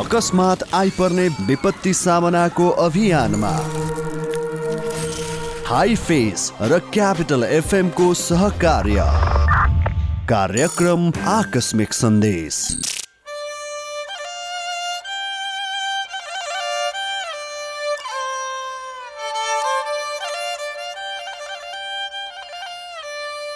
अकस्मात आइपर्ने विपत्ति सामनाको अभियानमा। हाई फेस र क्यापिटल एफएमको सहकार्य। कार्यक्रम आकस्मिक सन्देश।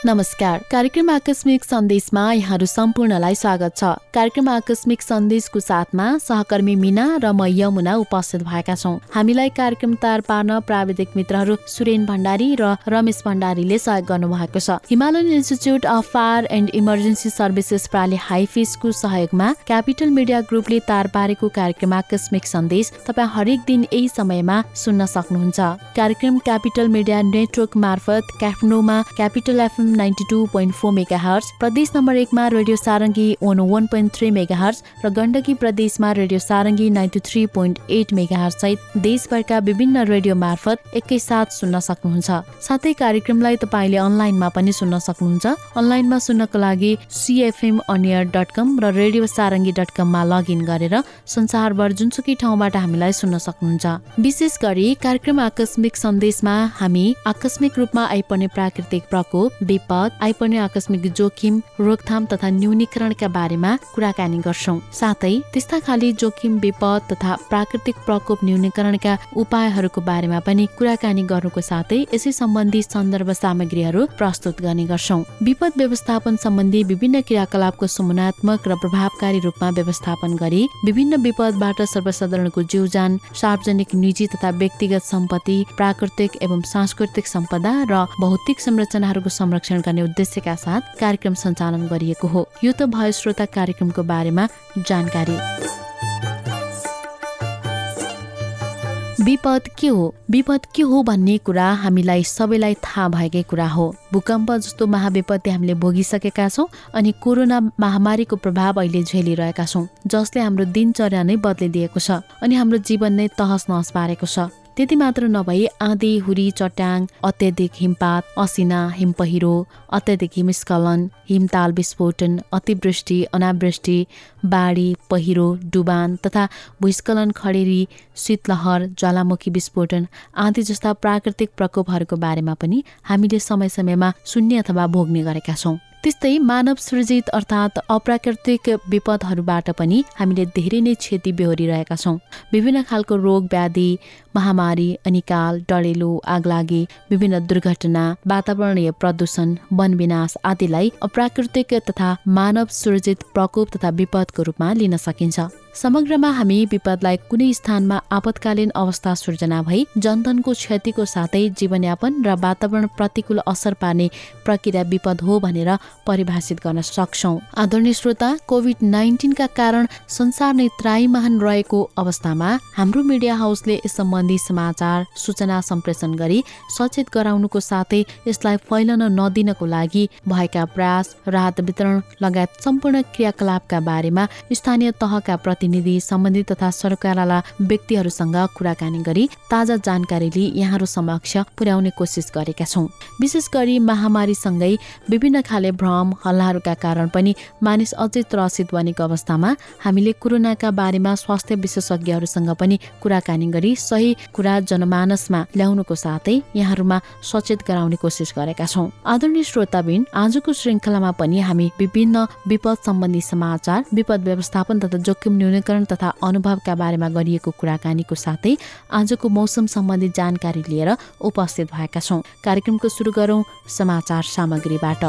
नमस्कार। कार्यक्रम आकस्मिक सन्देशमा यहाँहरू सम्पूर्णलाई स्वागत छ। कार्यक्रम आकस्मिक सन्देशको साथमा सहकर्मी मिना र म यमुना उपस्थित भएका छौँ। हामीलाई कार्यक्रम तार पार्न प्राविधिक मित्रहरू सुरेन भण्डारी र रमेश भण्डारीले सहयोग गर्नुभएको छ। Himalayan institute of fire and emergency services प्राली हाइफिसको सहयोगमा क्यापिटल मिडिया ग्रुपले तार पारेको कार्यक्रम आकस्मिक सन्देश तपाईँ हरेक दिन यही समयमा सुन्न सक्नुहुन्छ। कार्यक्रम क्यापिटल मिडिया नेटवर्क मार्फत क्याफनोमा capital FM ninety two point four megahertz प्रदेश नम्बर एकमा radio Sarangi one one point three megahertz र गण्डकी प्रदेशमा radio Sarangi ninety three point eight megahertz सहित देशभरका विभिन्न रेडियो मार्फत एकैसाथ सुन्न सक्नुहुन्छ। साथै कार्यक्रमलाई तपाईँले अनलाइनमा पनि सुन्न सक्नुहुन्छ। अनलाइनमा सुन्नको लागि सिएफएम अनियर डट कम र रेडियो सारङ्गी डट कममा लगइन गरेर संसारभर जुनसुकै ठाउँबाट हामीलाई सुन्न सक्नुहुन्छ। विशेष गरी कार्यक्रम आकस्मिक सन्देशमा हामी आकस्मिक रूपमा आइपर्ने प्राकृतिक प्रकोप विपद आइपर्ने आकस्मिक जोखिम रोकथाम तथा न्यूनीकरणका बारेमा कुराकानी गर्छौँ। साथै त्यस्ता खाली जोखिम विपद तथा प्राकृतिक प्रकोप न्यूनीकरणका उपायहरूको बारेमा पनि कुराकानी गर्नुको साथै यसै सम्बन्धी सन्दर्भ सामग्रीहरू प्रस्तुत गर्ने गर्छौँ। विपद व्यवस्थापन सम्बन्धी विभिन्न क्रियाकलापको समूनात्मक र प्रभावकारी रूपमा व्यवस्थापन गरी विभिन्न विपदबाट सर्वसाधारणको जीवजान सार्वजनिक निजी तथा व्यक्तिगत सम्पत्ति प्राकृतिक एवं सांस्कृतिक सम्पदा र भौतिक संरचनाहरूको संरक्षण गर्ने उद्देश्यका साथ कार्यक्रम सञ्चालन गरिएको हो। यो त भयो श्रोता कार्यक्रमको बारेमा जानकारी। विपद के हो? विपद के हो भन्ने कुरा हामीलाई सबैलाई थाहा भएकै कुरा हो। भूकम्प जस्तो महाविपत्ति हामीले भोगिसकेका छौँ अनि कोरोना महामारीको प्रभाव अहिले झेलिरहेका छौँ जसले हाम्रो दिनचर्या नै बदलिदिएको छ अनि हाम्रो जीवन नै तहस नहस पारेको छ। त्यति मात्र नभई आँधी हुरी चट्याङ अत्याधिक हिमपात असिना हिमपहिरो अत्याधिक हिमस्खलन हिमताल विस्फोटन अतिवृष्टि अनावृष्टि बाढी पहिरो डुबान तथा भूस्खलन खडेरी शीतलहर ज्वालामुखी विस्फोटन आदि जस्ता प्राकृतिक प्रकोपहरूको बारेमा पनि हामीले समय समयमा सुन्ने अथवा भोग्ने गरेका छौँ। त्यस्तै मानव सृजित अर्थात् अप्राकृतिक विपदहरूबाट पनि हामीले धेरै नै क्षति बेहोरिरहेका छौँ। विभिन्न खालको रोग व्याधि महामारी अनिकाल डढेलो आगलागी विभिन्न दुर्घटना वातावरणीय प्रदूषण वन विनाश आदिलाई अप्राकृतिक तथा मानव सृजित प्रकोप तथा विपदको रूपमा लिन सकिन्छ। समग्रमा हामी विपदलाई कुनै स्थानमा आपतकालीन अवस्था सृजना भई जनधनको क्षतिको साथै जीवनयापन र वातावरण प्रतिकूल असर पार्ने प्रक्रिया विपद हो भनेर परिभाषित गर्न सक्छौ। आदरणीय श्रोता कोभिड नाइन्टिनका कारण संसार नै त्राईमान रहेको अवस्थामा हाम्रो मिडिया हाउसले यस सम्बन्धी समाचार सूचना सम्प्रेषण गरी सचेत गराउनुको साथै यसलाई फैलन नदिनको लागि भएका प्रयास राहत वितरण लगायत सम्पूर्ण क्रियाकलापका बारेमा स्थानीय तहका प्रति प्रतिनिधि सम्बन्धित तथा सरकारवाला व्यक्तिहरूसँग कुराकानी गरी ताजा जानकारी लिई यहाँहरू समक्ष पुर्याउने कोसिस गरेका छौँ। विशेष गरी महामारीसँगै विभिन्न खाले भ्रम हल्लाहरूका कारण पनि मानिस अझै त्रसित बनेको अवस्थामा हामीले कोरोनाका बारेमा स्वास्थ्य विशेषज्ञहरूसँग पनि कुराकानी गरी सही कुरा जनमानसमा ल्याउनुको साथै यहाँहरूमा सचेत गराउने कोसिस गरेका छौँ। आदरणीय श्रोताबिन आजको श्रृङ्खलामा पनि हामी विभिन्न विपद सम्बन्धी समाचार विपद व्यवस्थापन तथा जोखिम न्यूनीकरण तथा अनुभवका बारेमा गरिएको कुराकानीको साथै आजको मौसम सम्बन्धी जानकारी लिएर उपस्थित भएका छौँ। कार्यक्रमको सुरु गरौँ समाचार सामग्रीबाट।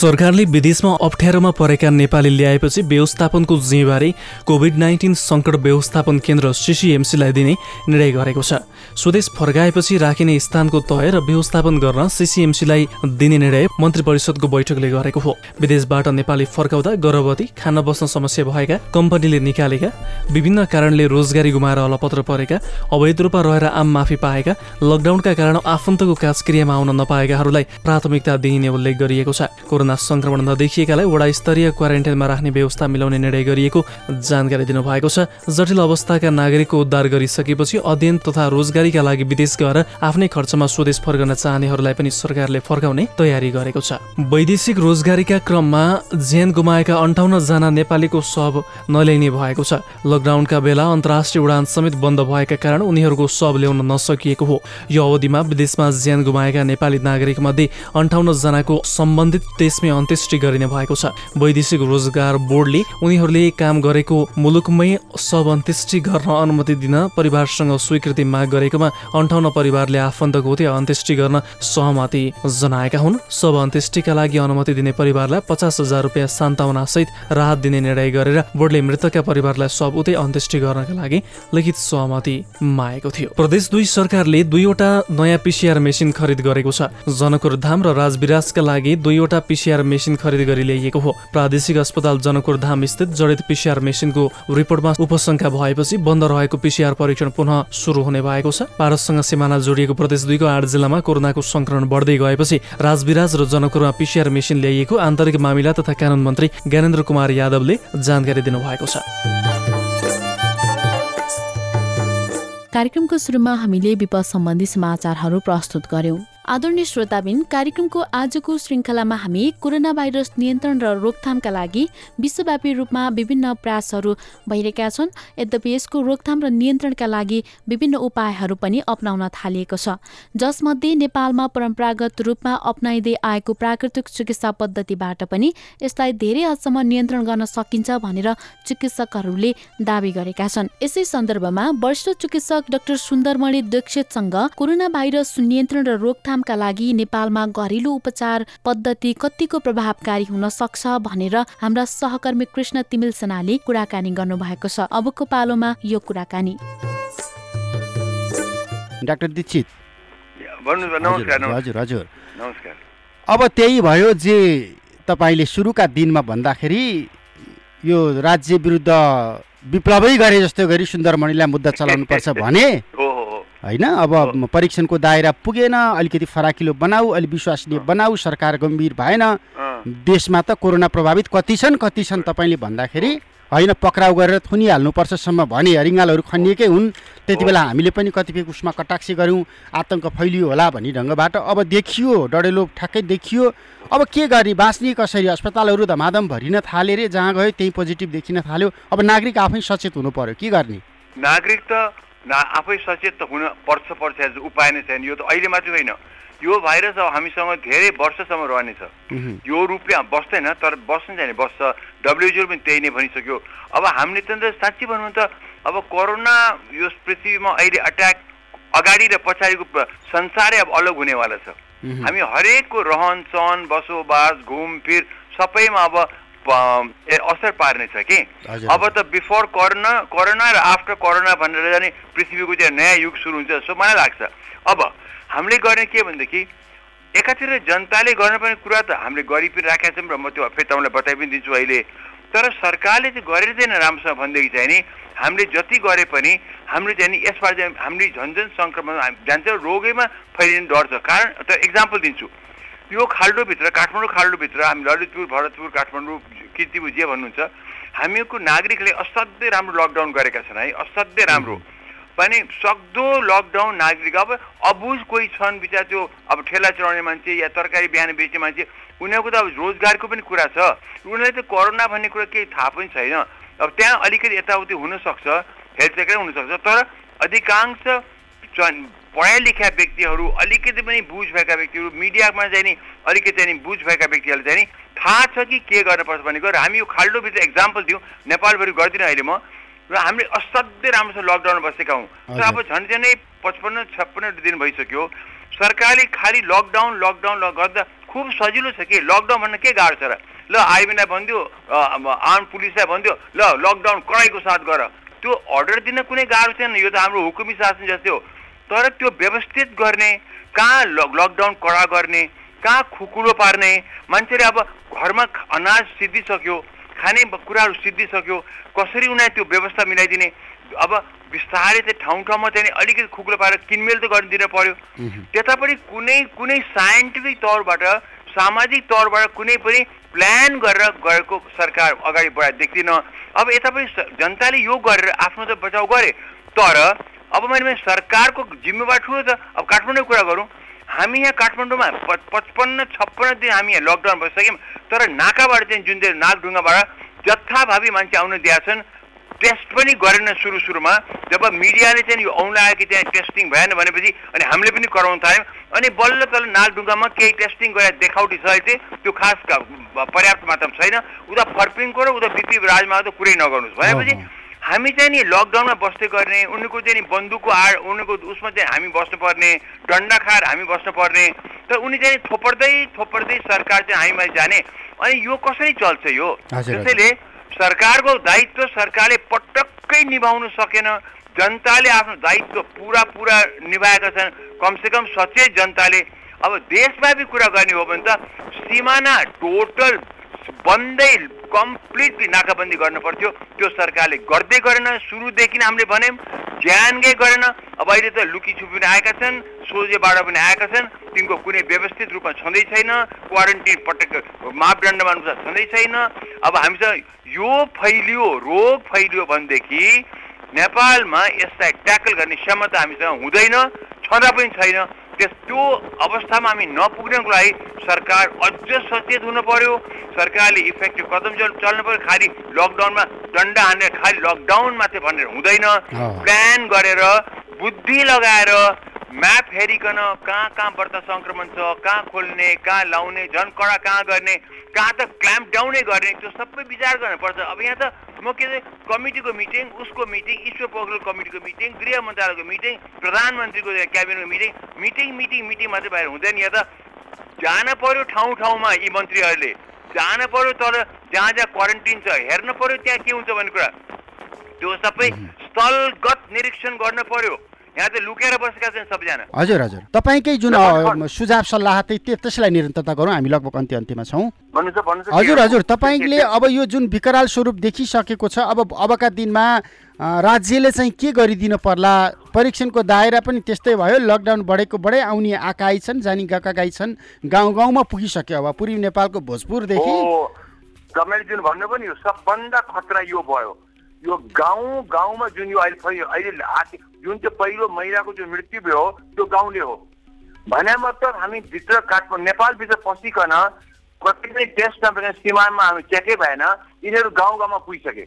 सरकारले विदेशमा अप्ठ्यारोमा परेका नेपाली ल्याएपछि व्यवस्थापनको जिम्मेवारी कोभिड नाइन्टिन सङ्कट व्यवस्थापन केन्द्र सिसिएमसीलाई दिने निर्णय गरेको छ। स्वदेश फर्काएपछि राखिने स्थानको तय र व्यवस्थापन गर्न सिसिएमसीलाई दिने निर्णय मन्त्री परिषदको बैठकले गरेको हो। विदेशबाट नेपाली फर्काउँदा गर्भवती खान बस्न समस्या भएका कम्पनीले निकालेका विभिन्न कारणले रोजगारी गुमाएर अलपत्र परेका अवैध रूपमा रहेर आम माफी पाएका लकडाउनका कारण आफन्तको काजक्रियामा आउन नपाएकाहरूलाई प्राथमिकता दिइने उल्लेख गरिएको छ। कोरोना संक्रमण नदेखिएकालाई वडा स्तरीय क्वारेन्टाइनमा राख्ने व्यवस्था मिलाउने निर्णय गरिएको जानकारी दिनुभएको छ। जटिल अवस्थाका नागरिकको उद्धार गरिसकेपछि अध्ययन तथा रोजगारीका लागि विदेश गएर आफ्नै खर्चमा स्वदेश फर्कन चाहनेहरूलाई पनि सरकारले फर्काउने तयारी गरेको छ। वैदेशिक रोजगारीका क्रममा ज्यान गुमाएका अन्ठाउन्न जना नेपालीको शव नल्याइने भएको छ। लकडाउनका बेला अन्तर्राष्ट्रिय उडान समेत बन्द भएका कारण उनीहरूको शव ल्याउन नसकिएको हो। यो अवधिमा विदेशमा ज्यान गुमाएका नेपाली नागरिक मध्ये अन्ठाउन्न जनाको सम्बन्धित देशमै अन्त्येष्टि गरिने भएको छ। वैदेशिक रोजगार बोर्डले उनीहरूले काम गरेको मुलुकमै शव अन्त्येष्टि गर्न अनुमति दिन परिवारसँग स्वीकृति माग गरेकोमा अन्ठाउन्न परिवारले आफन्तको हुँदै अन्त्येष्टि गर्न सहमति जनाएका हुन्। शव अन्त्येष्टिका लागि अनुमति दिने परिवारलाई पचास हजार रुपियाँ सान्तावना सहित राहत दिने निर्णय गरेर बोर्डले मृतकका परिवारलाई शव उतै अन्त्येष्टि गर्नका लागि लिखित सहमति मागेको थियो। प्रदेश दुई सरकारले दुईवटा नयाँ पिसिआर मेसिन खरिद गरेको छ। जनकपुर धाम र राजविराजका लागि दुईवटा पिसिआर मेसिन खरिद गरी ल्याइएको हो। प्रादेशिक अस्पताल जनकपुर धाम स्थित जडित पिसिआर मेसिनको रिपोर्टमा उपशंका भएपछि बन्द रहेको पिसिआर परीक्षण पुनः सुरु हुने भएको छ। भारतसँग सिमाना जोडिएको प्रदेश दुईको आठ जिल्लामा कोरोनाको संक्रमण बढ्दै गएपछि राजविराज र जनकपुरमा पिसिआर मेसिन ल्याइएको आन्तरिक मामिला तथा कानुन मन्त्री ज्ञानेन्द्र कुमार यादवले जानकारी दिनुभएको छ। कार्यक्रमको सुरुमा हामीले विपद सम्बन्धी समाचारहरू प्रस्तुत गर्यौं। आदरणीय श्रोताबिन कार्यक्रमको आजको श्रृङ्खलामा हामी कोरोना भाइरस नियन्त्रण र रोकथामका लागि विश्वव्यापी रूपमा विभिन्न प्रयासहरू भइरहेका छन्। यद्यपि यसको रोकथाम र नियन्त्रणका लागि विभिन्न उपायहरू पनि अप्नाउन थालिएको छ। जसमध्ये नेपालमा परम्परागत रूपमा अप्नाइँदै आएको प्राकृतिक चिकित्सा पद्धतिबाट पनि यसलाई धेरै हदसम्म नियन्त्रण गर्न सकिन्छ भनेर चिकित्सकहरूले दावी गरेका छन्। यसै सन्दर्भमा वरिष्ठ चिकित्सक डाक्टर सुन्दरमणि दीक्षितसँग कोरोना भाइरस नियन्त्रण र रोकथाम रोकथामका लागि नेपालमा घरेलु उपचार पद्धति कतिको प्रभावकारी हुन सक्छ भनेर हाम्रा सहकर्मी कृष्ण तिमिल सेनाले कुराकानी गर्नुभएको छ। अबको पालोमा यो कुराकानी। डाक्टर दीक्षित। नमस्कार हजुर हजुर नमस्कार। अब त्यही भयो जे तपाईँले सुरुका दिनमा भन्दाखेरि यो राज्य विरुद्ध विप्लवै गरे जस्तो गरी सुन्दरमणिलाई मुद्दा चलाउनुपर्छ भने होइन? अब परीक्षणको दायरा पुगेन अलिकति फराकिलो बनाऊ अलिक विश्वसनीय बनाऊ सरकार गम्भीर भएन। देशमा त कोरोना प्रभावित कति छन् कति छन् तपाईँले भन्दाखेरि होइन पक्राउ गरेर थुनिहाल्नुपर्छसम्म भने रिङ्गालहरू खनिएकै हुन्। त्यति बेला हामीले पनि कतिपय उसमा कटाक्सी गऱ्यौँ आतङ्क फैलियो होला भन्ने ढङ्गबाट। अब देखियो डडेलो ठ्याक्कै देखियो। अब के गर्ने? बाँच्ने कसरी? अस्पतालहरू धमाधम भरिन थाले रे जहाँ गयो त्यही पोजिटिभ देखिन थाल्यो। अब नागरिक आफै सचेत हुनु पर्यो। के गर्ने? नागरिक त आफै सचेत त हुन पर्छ पर्छ उपाय नै छैन। यो त अहिले मात्रै होइन। यो भाइरस अब हामीसँग धेरै वर्षसम्म रहनेछ यो रूपले बस्दैन तर बस्नु छैन बस्छ। डब्लुएचओ पनि त्यही नै भनिसक्यो। अब हामीले त साँच्ची भनौँ त अब कोरोना यो पृथ्वीमा अहिले अट्याक अगाडि र पछाडिको संसारै अब अलग हुनेवाला छ। हामी हरेकको रहन सहन बसोबास घुमफिर सबैमा अब असर पार्नेछ कि? अब त बिफोर कोरोना कोरोना र आफ्टर कोरोना भनेर जाने पृथ्वीको चाहिँ नयाँ युग सुरु हुन्छ जस्तो मलाई लाग्छ। अब हामीले गर्ने के भनेदेखि एकातिर जनताले गर्नुपर्ने कुरा त हामीले गरि पनि राखेका छौँ र म त्यो फेरि तपाईँलाई बताइ पनि दिन्छु अहिले। तर सरकारले चाहिँ गरेर चाहिँ राम्रोसँग भनेदेखि चाहिँ नि हामीले जति गरे पनि हामीले चाहिँ नि यसबाट चाहिँ हामीले झन् झन् सङ्क्रमण जान्छ रोगैमा फैलिने डर छ। कारण त एक्जाम्पल दिन्छु। यो खाल्डोभित्र काठमाडौँ खाल्डोभित्र हामी ललितपुर भरतपुर काठमाडौँ किर्तिपुर जे भन्नुहुन्छ हामीको नागरिकले असाध्यै राम्रो लकडाउन गरेका छन् है असाध्यै राम्रो। पनि सक्दो लकडाउन नागरिक अब अबुझ कोही छन् बिचरा त्यो अब ठेला चलाउने मान्छे या तरकारी बिहान बेच्ने मान्छे उनीहरूको त अब रोजगारको पनि कुरा छ। उनीहरूलाई त कोरोना भन्ने कुरा केही थाहा पनि छैन। अब त्यहाँ अलिकति यताउति हुनसक्छ हेल्थ चेकै हुनसक्छ तर अधिकांश पढाइ लेखा व्यक्तिहरू अलिकति पनि बुझ भएका व्यक्तिहरू मिडियामा चाहिँ नि अलिकति चाहिँ बुझ भएका व्यक्तिहरूले चाहिँ नि थाहा छ कि के गर्नुपर्छ भनेको र हामी यो खाल्डोभित्र एक्जाम्पल दिउँ नेपालभरि गर्दिनँ अहिले म र हामीले असाध्यै राम्रोसँग लकडाउनमा बसेका हौँ। तर अब झन् झनै पचपन्न छप्पन्न दिन भइसक्यो सरकारले खालि लकडाउन लकडाउन गर्दा खुब सजिलो छ कि? लकडाउन भन्न के गाह्रो छ र? ल आर्मीलाई भनिदियो आर्म पुलिसलाई भनिदियो ल लकडाउन कडाइको साथ गर। त्यो अर्डर दिन कुनै गाह्रो छैन यो त हाम्रो हुकुमी शासन जस्तै हो। तर त्यो व्यवस्थित गर्ने कहाँ लकडाउन कडा गर्ने कहाँ खुकुलो पार्ने मान्छेले अब घरमा अनाज सिद्धिसक्यो खाने कुराहरू सिद्धिसक्यो कसरी उनीहरू त्यो व्यवस्था मिलाइदिने? अब बिस्तारै चाहिँ ठाउँ ठाउँमा चाहिँ अलिकति खुकुलो पारेर किनमेल त गरिदिनु पर्यो। त्यतापट्टि कुनै कुनै साइन्टिफिक तौरबाट सामाजिक तौरबाट कुनै पनि प्लान गरेर गएको सरकार अगाडि बढाएर देख्दिनँ अब यता पनि जनताले यो गरेर आफ्नो त बचाउ गरे तर अब मैले सरकारको जिम्मेवार ठुलो छ। अब काठमाडौँ कुरा गरौँ। हामी यहाँ काठमाडौँमा पचपन्न छप्पन्न दिन हामी यहाँ लकडाउन भइसक्यौँ। तर नाकाबाट चाहिँ जुन चाहिँ नागढुङ्गाबाट जथाभावी मान्छे आउन दिएका छन् टेस्ट पनि गरेन सुरु सुरुमा। जब मिडियाले चाहिँ यो औँला आयो कि त्यहाँ टेस्टिङ भएन भनेपछि अनि हामीले पनि गराउन थाल्यौँ। अनि बल्ल तल नालढुङ्गामा केही टेस्टिङ गरेर देखाउटी छ चाहिँ त्यो खास पर्याप्त मात्रामा छैन। उता फर्पिङको र उता बिपी त कुरै नगर्नुहोस्। भनेपछि हामी चाहिँ नि लकडाउनमा बस्दै गर्ने उनीको चाहिँ नि बन्दुकको आड उनीको उसमा चाहिँ हामी बस्नुपर्ने डन्डा खाएर हामी बस्नुपर्ने तर उनी चाहिँ थोपर्दै थोपर्दै सरकार चाहिँ हामीमाथि जाने। अनि यो कसरी चल्छ यो? त्यसैले सरकारको दायित्व सरकारले पटक्कै निभाउन सकेन जनताले आफ्नो दायित्व पुरा पुरा निभाएका छन्। कमसेकम सचेत जनताले। अब देशव्यापी कुरा गर्ने हो भने त सिमाना टोटल बन्दै कम्प्लिटली नाकाबन्दी गर्नु पर्थ्यो त्यो सरकारले गर्दै गरेन सुरुदेखि हामीले भन्यौँ ज्यानकै गरेन। अब अहिले त लुकी छुपी आएका छन् सोझेबाट पनि आएका छन्। तिनको कुनै व्यवस्थित रूपमा छँदै छैन क्वारेन्टिन पटक मापदण्डमा अनुसार छँदै छैन। अब हामीसँग यो फैलियो रोग फैलियो भनेदेखि नेपालमा यसलाई ट्याकल गर्ने क्षमता हामीसँग हुँदैन छँदा पनि छैन। त्यस त्यो अवस्थामा हामी नपुग्नको लागि सरकार अझ सचेत हुनु पर्यो। सरकारले इफेक्टिभ कदम चल्नु पर्यो। खालि लकडाउनमा डन्डा हानेर खालि लकडाउन मात्रै भनेर हुँदैन। प्लान गरेर बुद्धि लगाएर म्याप हेरिकन कहाँ कहाँबाट सङ्क्रमण छ कहाँ खोल्ने कहाँ लाउने झन् कडा कहाँ गर्ने कहाँ त क्ल्याम्प डाउनै गर्ने त्यो सबै विचार गर्नुपर्छ। अब यहाँ त म के अरे कमिटीको मिटिङ उसको मिटिङ ईश्वर पोखरेल कमिटीको मिटिङ गृह मन्त्रालयको मिटिङ प्रधानमन्त्रीको क्याबिनेटको मिटिङ मिटिङ मिटिङ मिटिङ मात्रै भएर हुँदैन यहाँ त। जान पर्यो ठाउँ ठाउँमा यी मन्त्रीहरूले। जान पर्यो तर जहाँ जहाँ क्वारेन्टिन छ हेर्न पर्यो त्यहाँ के हुन्छ भन्ने कुरा। त्यो सबै स्थलगत निरीक्षण गर्न पर्यो। यहाँ चाहिँ लुकेर बसेका छन् सबजना। हजुर हजुर। तपाईँकै जुन सुझाव सल्लाह त्यसलाई निरन्तरता गरौँ। हामी लगभग अन्त्य अन्त्यमा छौँ। हजुर हजुर। तपाईँले अब यो जुन विकराल स्वरूप देखिसकेको छ अब अबका दिनमा राज्यले चाहिँ के गरिदिनु पर्ला? परीक्षणको दायरा पनि त्यस्तै भयो। लकडाउन बढेको बढे आउने आएका छन् जानी गएका गाई छन्। गाउँ गाउँमा पुगिसक्यो अब। पूर्वी नेपालको भोजपुरदेखि तपाईँले जुन भन्नुभयो नि सबभन्दा खतरा यो भयो। यो गाउँ गाउँमा जुन यो अहिले अहिले जुन चाहिँ पहिलो महिलाको जुन मृत्यु भयो त्यो गाउँले हो। भने मतलब हामी भित्र काठमाडौँ नेपालभित्र पसिकन कति पनि टेस्ट नभएर सीमानमा हामी चेकै भएन यिनीहरू गाउँ गाउँमा पुगिसके।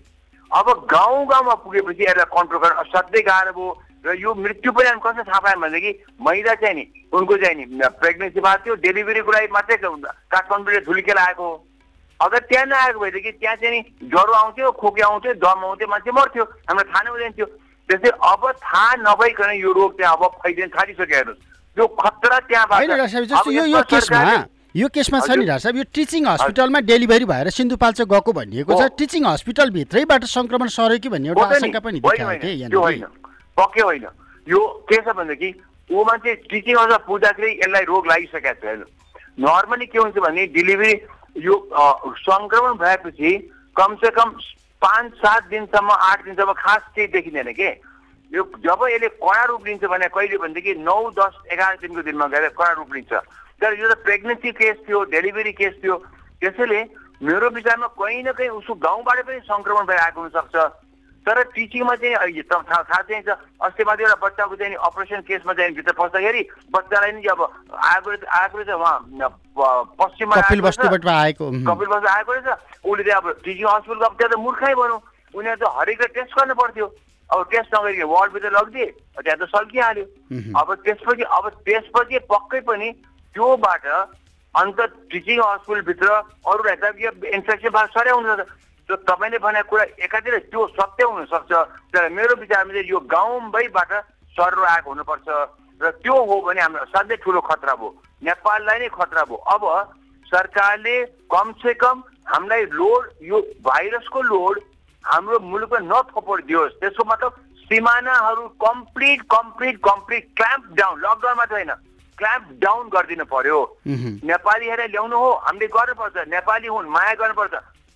अब गाउँ गाउँमा पुगेपछि यसलाई कन्ट्रोल गर्न असाध्यै गाह्रो भयो र यो मृत्यु पनि हामी कसरी थाहा पायौँ भनेदेखि महिला चाहिँ नि उनको चाहिँ नि प्रेग्नेन्सी भएको थियो डेलिभरीको लागि मात्रै काठमाडौँबाट धुलिकेर आएको हो। अगर त्यहाँ नआएको भएदेखि त्यहाँ चाहिँ नि ज्वरो आउँथ्यो खोकी आउँथ्यो दम आउँथ्यो मान्छे मर्थ्यो हामीलाई थाहा नै हुँदैन थियो। त्यसै अब थाहा नभइकन यो रोग त्यहाँ अब फैलिन थालिसक्यो हेर्नुहोस्। त्यो खतरा त्यहाँ यो केसमा छ नि साहब यो टिचिङ हस्पिटलमा डेलिभरी भएर सिन्धुपाल्चोक गएको भनिएको छ। टिचिङ हस्पिटलभित्रैबाट सङ्क्रमण सर्यो कि भन्ने एउटा आशंका पनि होइन पक्कै होइन। यो के छ भनेदेखि ऊ मान्छे टिचिङ हस्पिटल पुग्दाखेरि यसलाई रोग लागिसकेको छ हेर्नु नर्मली के हुन्छ भने डेलिभरी यो सङ्क्रमण भएपछि कमसे कम पाँच सात दिनसम्म आठ दिनसम्म खास केही देखिँदैन के? यो जब यसले कडा रूप लिन्छ भने कहिले भनेदेखि नौ दस एघार दिनको दिनमा गएर कडा रूप लिन्छ। तर यो त प्रेग्नेन्सी केस थियो डेलिभरी केस थियो। त्यसैले मेरो विचारमा कहीँ न कहीँ उसको गाउँबाट पनि सङ्क्रमण भएर आएको हुनसक्छ। तर टिचिङमा चाहिँ थाहा चाहिँ छ अस्ति माथि एउटा बच्चाको चाहिँ अपरेसन केसमा चाहिँ भित्र पस्दाखेरि बच्चालाई नि अब आएको आएको रहेछ उहाँ पश्चिममा कपिल बस्तुबाट आएको कपिल आएको रहेछ उसले चाहिँ अब टिचिङ हस्पिटलको अब त्यहाँ त मूर्खै भनौँ। उनीहरू त हरेक टेस्ट गर्नु पर्थ्यो। अब टेस्ट नगरिकन वार्डभित्र लगिदिए त्यहाँ त सल्किहाल्यो। अब त्यसपछि अब त्यसपछि पक्कै पनि त्योबाट अन्त टिचिङ हस्पिटलभित्र अरूलाई त इन्फेक्सन भएको सरै हुनसक्छ त्यो तपाईँले भनेको कुरा एकातिर त्यो सत्य हुनसक्छ। तर मेरो विचारमा चाहिँ यो गाउँबैबाट सर आएको हुनुपर्छ र त्यो हो भने हाम्रो असाध्यै ठुलो खतरा भयो। नेपाललाई नै खतरा भयो। अब सरकारले कमसे कम हामीलाई लोड यो भाइरसको लोड हाम्रो मुलुकमा नथोपडिदियोस्। त्यसको मतलब सिमानाहरू complete complete complete clamp down. Lockdown मात्रै होइन क्ल्याम्प डाउन गरिदिनु पर्यो। नेपालीहरूलाई ल्याउनु हो हामीले गर्नुपर्छ। नेपाली हुन् माया गर्नुपर्छ।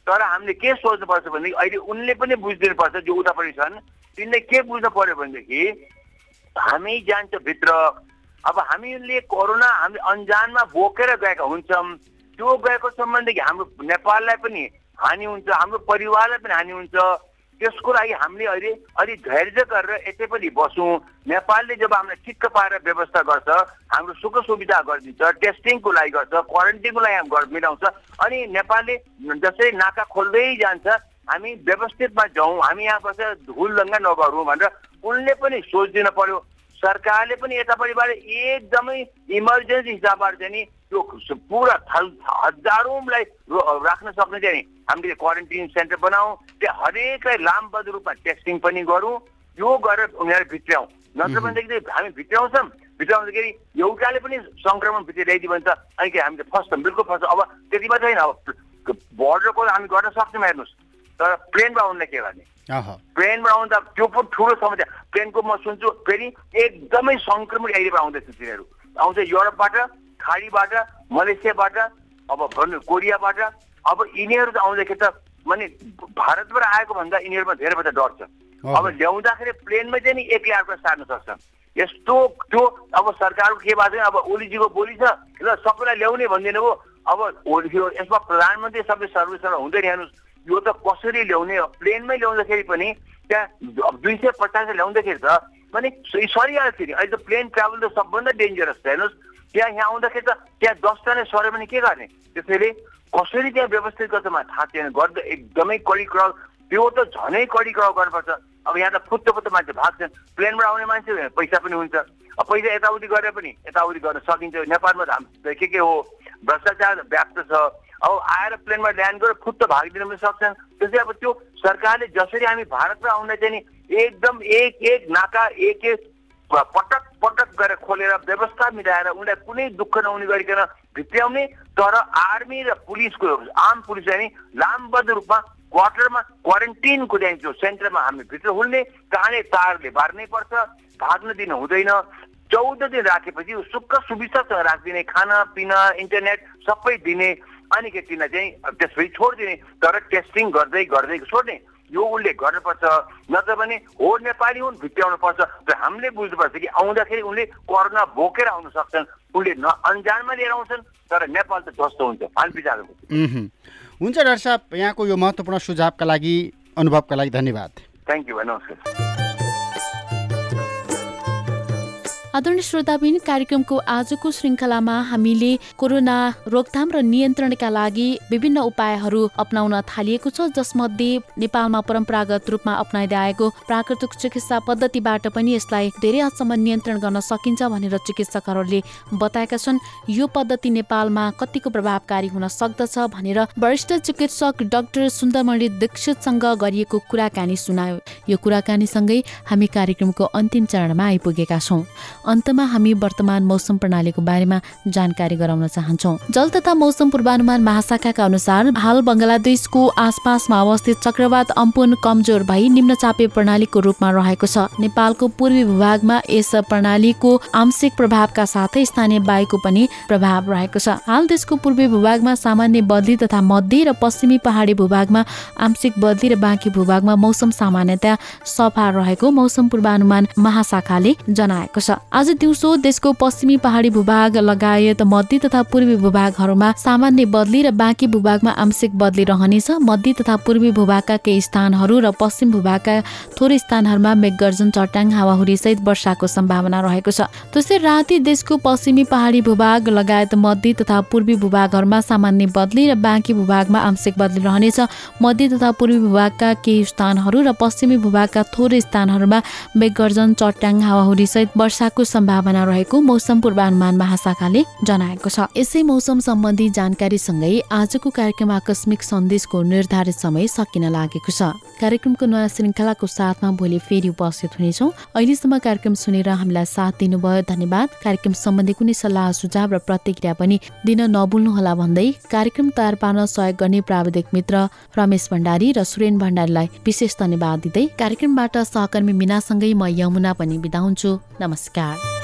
तर हामीले के सोच्नुपर्छ भनेदेखि अहिले उनले पनि बुझिदिनुपर्छ जो उतापट्टि छन् तिनले के बुझ्नु पर्यो भनेदेखि हामी जान्छ भित्र। अब हामीले कोरोना हामी अन्जानमा बोकेर गएका हुन्छौँ। त्यो गएको सम्बन्धदेखि हाम्रो नेपाललाई पनि हानि हुन्छ हाम्रो परिवारलाई पनि हानि हुन्छ। त्यसको लागि हामीले अहिले अलिक धैर्य गरेर यतै पनि बसौँ। नेपालले जब हामीलाई ठिक्क पारेर व्यवस्था गर्छ हाम्रो सुख सुविधा गरिदिन्छ टेस्टिङको लागि गर्छ क्वारेन्टिनको लागि हामी मिलाउँछ अनि नेपालले जसरी नाका खोल्दै जान्छ हामी व्यवस्थितमा जाउँ हामी यहाँ बसेर धुलदङ्गा नगरौँ भनेर उनले पनि सोचिदिनु पर्यो। सरकारले पनि यतापट्टिबाट एकदमै इमर्जेन्सी हिसाबबाट चाहिँ नि त्यो पुरा थल हजारौँलाई राख्न सक्ने चाहिँ हामीले क्वारेन्टिन सेन्टर बनाऊ त्यो हरेकलाई लामबद्ध रूपमा टेस्टिङ पनि गरौँ यो गरेर उनीहरू भित्र्याउँ नत्र भनेदेखि हामी भित्र्याउँछौँ भित्राउँदाखेरि एउटाले पनि सङ्क्रमण भित्र ल्याइदियो भने त अनि के हामी त फस्छौँ बिल्कुल फस्छौँ अब त्यति मात्रै होइन अब बोर्डरको हामी गर्न सक्छौँ हेर्नुहोस्। तर प्लेनमा आउनुलाई के गर्ने? प्लेनमा आउँदा त्यो पनि ठुलो समस्या। प्लेनको म सुन्छु फेरि एकदमै सङ्क्रमण एरियाबाट आउँदैछ तिनीहरू। आउँछ युरोपबाट खाडीबाट मलेसियाबाट अब भन्नु कोरियाबाट अब यिनीहरू त आउँदाखेरि त माने भारतबाट आएको भन्दा यिनीहरूमा धेरैबाट डर छ। अब ल्याउँदाखेरि प्लेनमै चाहिँ नि एक्लै अर्को सार्न सक्छ यस्तो त्यो अब सरकारको के भएको छैन अब ओलीजीको बोली छ ल सबैलाई ल्याउने भनिदिनु हो। अब ओली यसमा प्रधानमन्त्री सबै सर्भिसहरू हुँदैन हेर्नुहोस् यो त कसरी ल्याउने प्लेनमै ल्याउँदाखेरि पनि त्यहाँ दुई सय पचास ल्याउँदाखेरि त भने सरिहाल्छ नि। अहिले त प्लेन ट्राभल त सबभन्दा डेन्जरस छ हेर्नुहोस्। त्यहाँ यहाँ आउँदाखेरि त त्यहाँ दसजना सर्यो भने के गर्ने? त्यसैले कसरी त्यहाँ व्यवस्थित गर्छ मलाई थाहा छैन गर्दा एकदमै कडी क्रल त्यो त झनै कडी क्रल गर्नुपर्छ। अब यहाँ त फुत्तो फुत्तो मान्छे भाग्छन् प्लेनबाट आउने मान्छे पैसा पनि हुन्छ। पैसा यताउति गरे पनि यताउति गर्न सकिन्छ। नेपालमा त के के हो? भ्रष्टाचार व्याप्त छ। अब आएर प्लेनमा ल्यान्ड गरेर फुत्त भागिदिन पनि सक्छन्। त्यसै अब त्यो सरकारले जसरी हामी भारतमा आउन चाहिँ नि एकदम एक एक नाका एक एक पटक पटक गरेर खोलेर व्यवस्था मिलाएर उनीलाई कुनै दुःख नहुने गरिकन भित्र्याउने तर आर्मी र पुलिसको आम पुलिस चाहिँ लामबद्ध रूपमा क्वार्टरमा क्वारेन्टिनको चाहिँ त्यो सेन्टरमा हामी भित्र हुल्ने काँडे तारले बार्नै पर्छ भाग्न दिन हुँदैन। चौध दिन राखेपछि सुक्ख सुविस्तासँग राखिदिने खाना पिना इन्टरनेट सबै दिने अनि के तिनीलाई चाहिँ त्यसपछि छोडिदिने तर टेस्टिङ गर्दै गर्दै छोड्ने। यो उसले गर्नुपर्छ। नत्र भने हो नेपाली हुन् भित्र्याउनु पर्छ। र हामीले बुझ्नुपर्छ कि आउँदाखेरि उनले कोरोना बोकेर आउन सक्छन्। उनले न अन्जानमा लिएर आउँछन् तर नेपाल त ध्वस्त हुन्छ। फाल विचार हुन्छ डाक्टर साहब यहाँको यो महत्त्वपूर्ण सुझावका लागि अनुभवका लागि धन्यवाद। थ्याङ्क यू नमस्कार। आदरणीय श्रोताबिन कार्यक्रमको आजको श्रृङ्खलामा हामीले कोरोना रोकथाम र नियन्त्रणका लागि विभिन्न उपायहरू अप्नाउन थालिएको छ जसमध्ये नेपालमा परम्परागत रूपमा अप्नाइँदै आएको प्राकृतिक चिकित्सा पद्धतिबाट पनि यसलाई धेरै हदसम्म नियन्त्रण गर्न सकिन्छ भनेर चिकित्सकहरूले बताएका छन्। यो पद्धति नेपालमा कतिको प्रभावकारी हुन सक्दछ भनेर वरिष्ठ चिकित्सक डाक्टर सुन्दरमणि दीक्षितसँग गरिएको कुराकानी सुनायो। यो कुराकानीसँगै हामी कार्यक्रमको अन्तिम चरणमा आइपुगेका छौँ। अन्तमा हामी वर्तमान मौसम प्रणालीको बारेमा जानकारी गराउन चाहन्छौ। जल तथा मौसम पूर्वानुमान महाशाखाका अनुसार हाल बङ्गलादेशको आसपासमा अवस्थित चक्रवात अम्पुन कमजोर भई निम्नचापे प्रणालीको रूपमा रहेको छ। नेपालको पूर्वी भूभागमा यस प्रणालीको आंशिक प्रभावका साथै स्थानीय वायुको पनि प्रभाव रहेको छ। हाल देशको पूर्वी भूभागमा सामान्य बदली तथा मध्य र पश्चिमी पहाडी भूभागमा आंशिक बदली र बाँकी भूभागमा मौसम सामान्यतया सफा रहेको मौसम पूर्वानुमान महाशाखाले जनाएको छ। आज दिउँसो देशको पश्चिमी पहाडी भूभाग लगायत मध्य तथा पूर्वी भूभागहरूमा सामान्य बदली र बाँकी भूभागमा आंशिक बदली रहनेछ। मध्य तथा पूर्वी भूभागका केही स्थानहरू र पश्चिम भूभागका थोरै स्थानहरूमा मेघगर्जन चट्याङ हावाहुरी सहित वर्षाको सम्भावना रहेको छ। त्यसै राति देशको पश्चिमी पहाडी भूभाग लगायत मध्य तथा पूर्वी भूभागहरूमा सामान्य बदली र बाँकी भूभागमा आंशिक बदली रहनेछ। मध्य तथा पूर्वी भूभागका केही स्थानहरू र पश्चिमी भूभागका थोरै स्थानहरूमा मेघगर्जन चट्याङ हावाहुरी सहित वर्षाको सम्भावना रहेको मौसम पूर्वानुमान महाशाखाले जनाएको छ। यसै मौसम सम्बन्धी जानकारीसँगै आजको कार्यक्रम आकस्मिक सन्देशको निर्धारित समय सकिन लागेको छ। कार्यक्रमको नयाँ श्रृङ्खलाको साथमा भोलि फेरि उपस्थित हुनेछौँ। अहिलेसम्म कार्यक्रम सुनेर हामीलाई साथ दिनुभयो। धन्यवाद। कार्यक्रम सम्बन्धी कुनै सल्लाह सुझाव र प्रतिक्रिया पनि दिन नभुल्नुहोला भन्दै कार्यक्रम तयार पार्न सहयोग गर्ने प्राविधिक मित्र रमेश भण्डारी र सुरेन भण्डारीलाई विशेष धन्यवाद दिँदै कार्यक्रमबाट सहकर्मी मिनासँगै म यमुना पनि बिदा हुन्छु। नमस्कार। that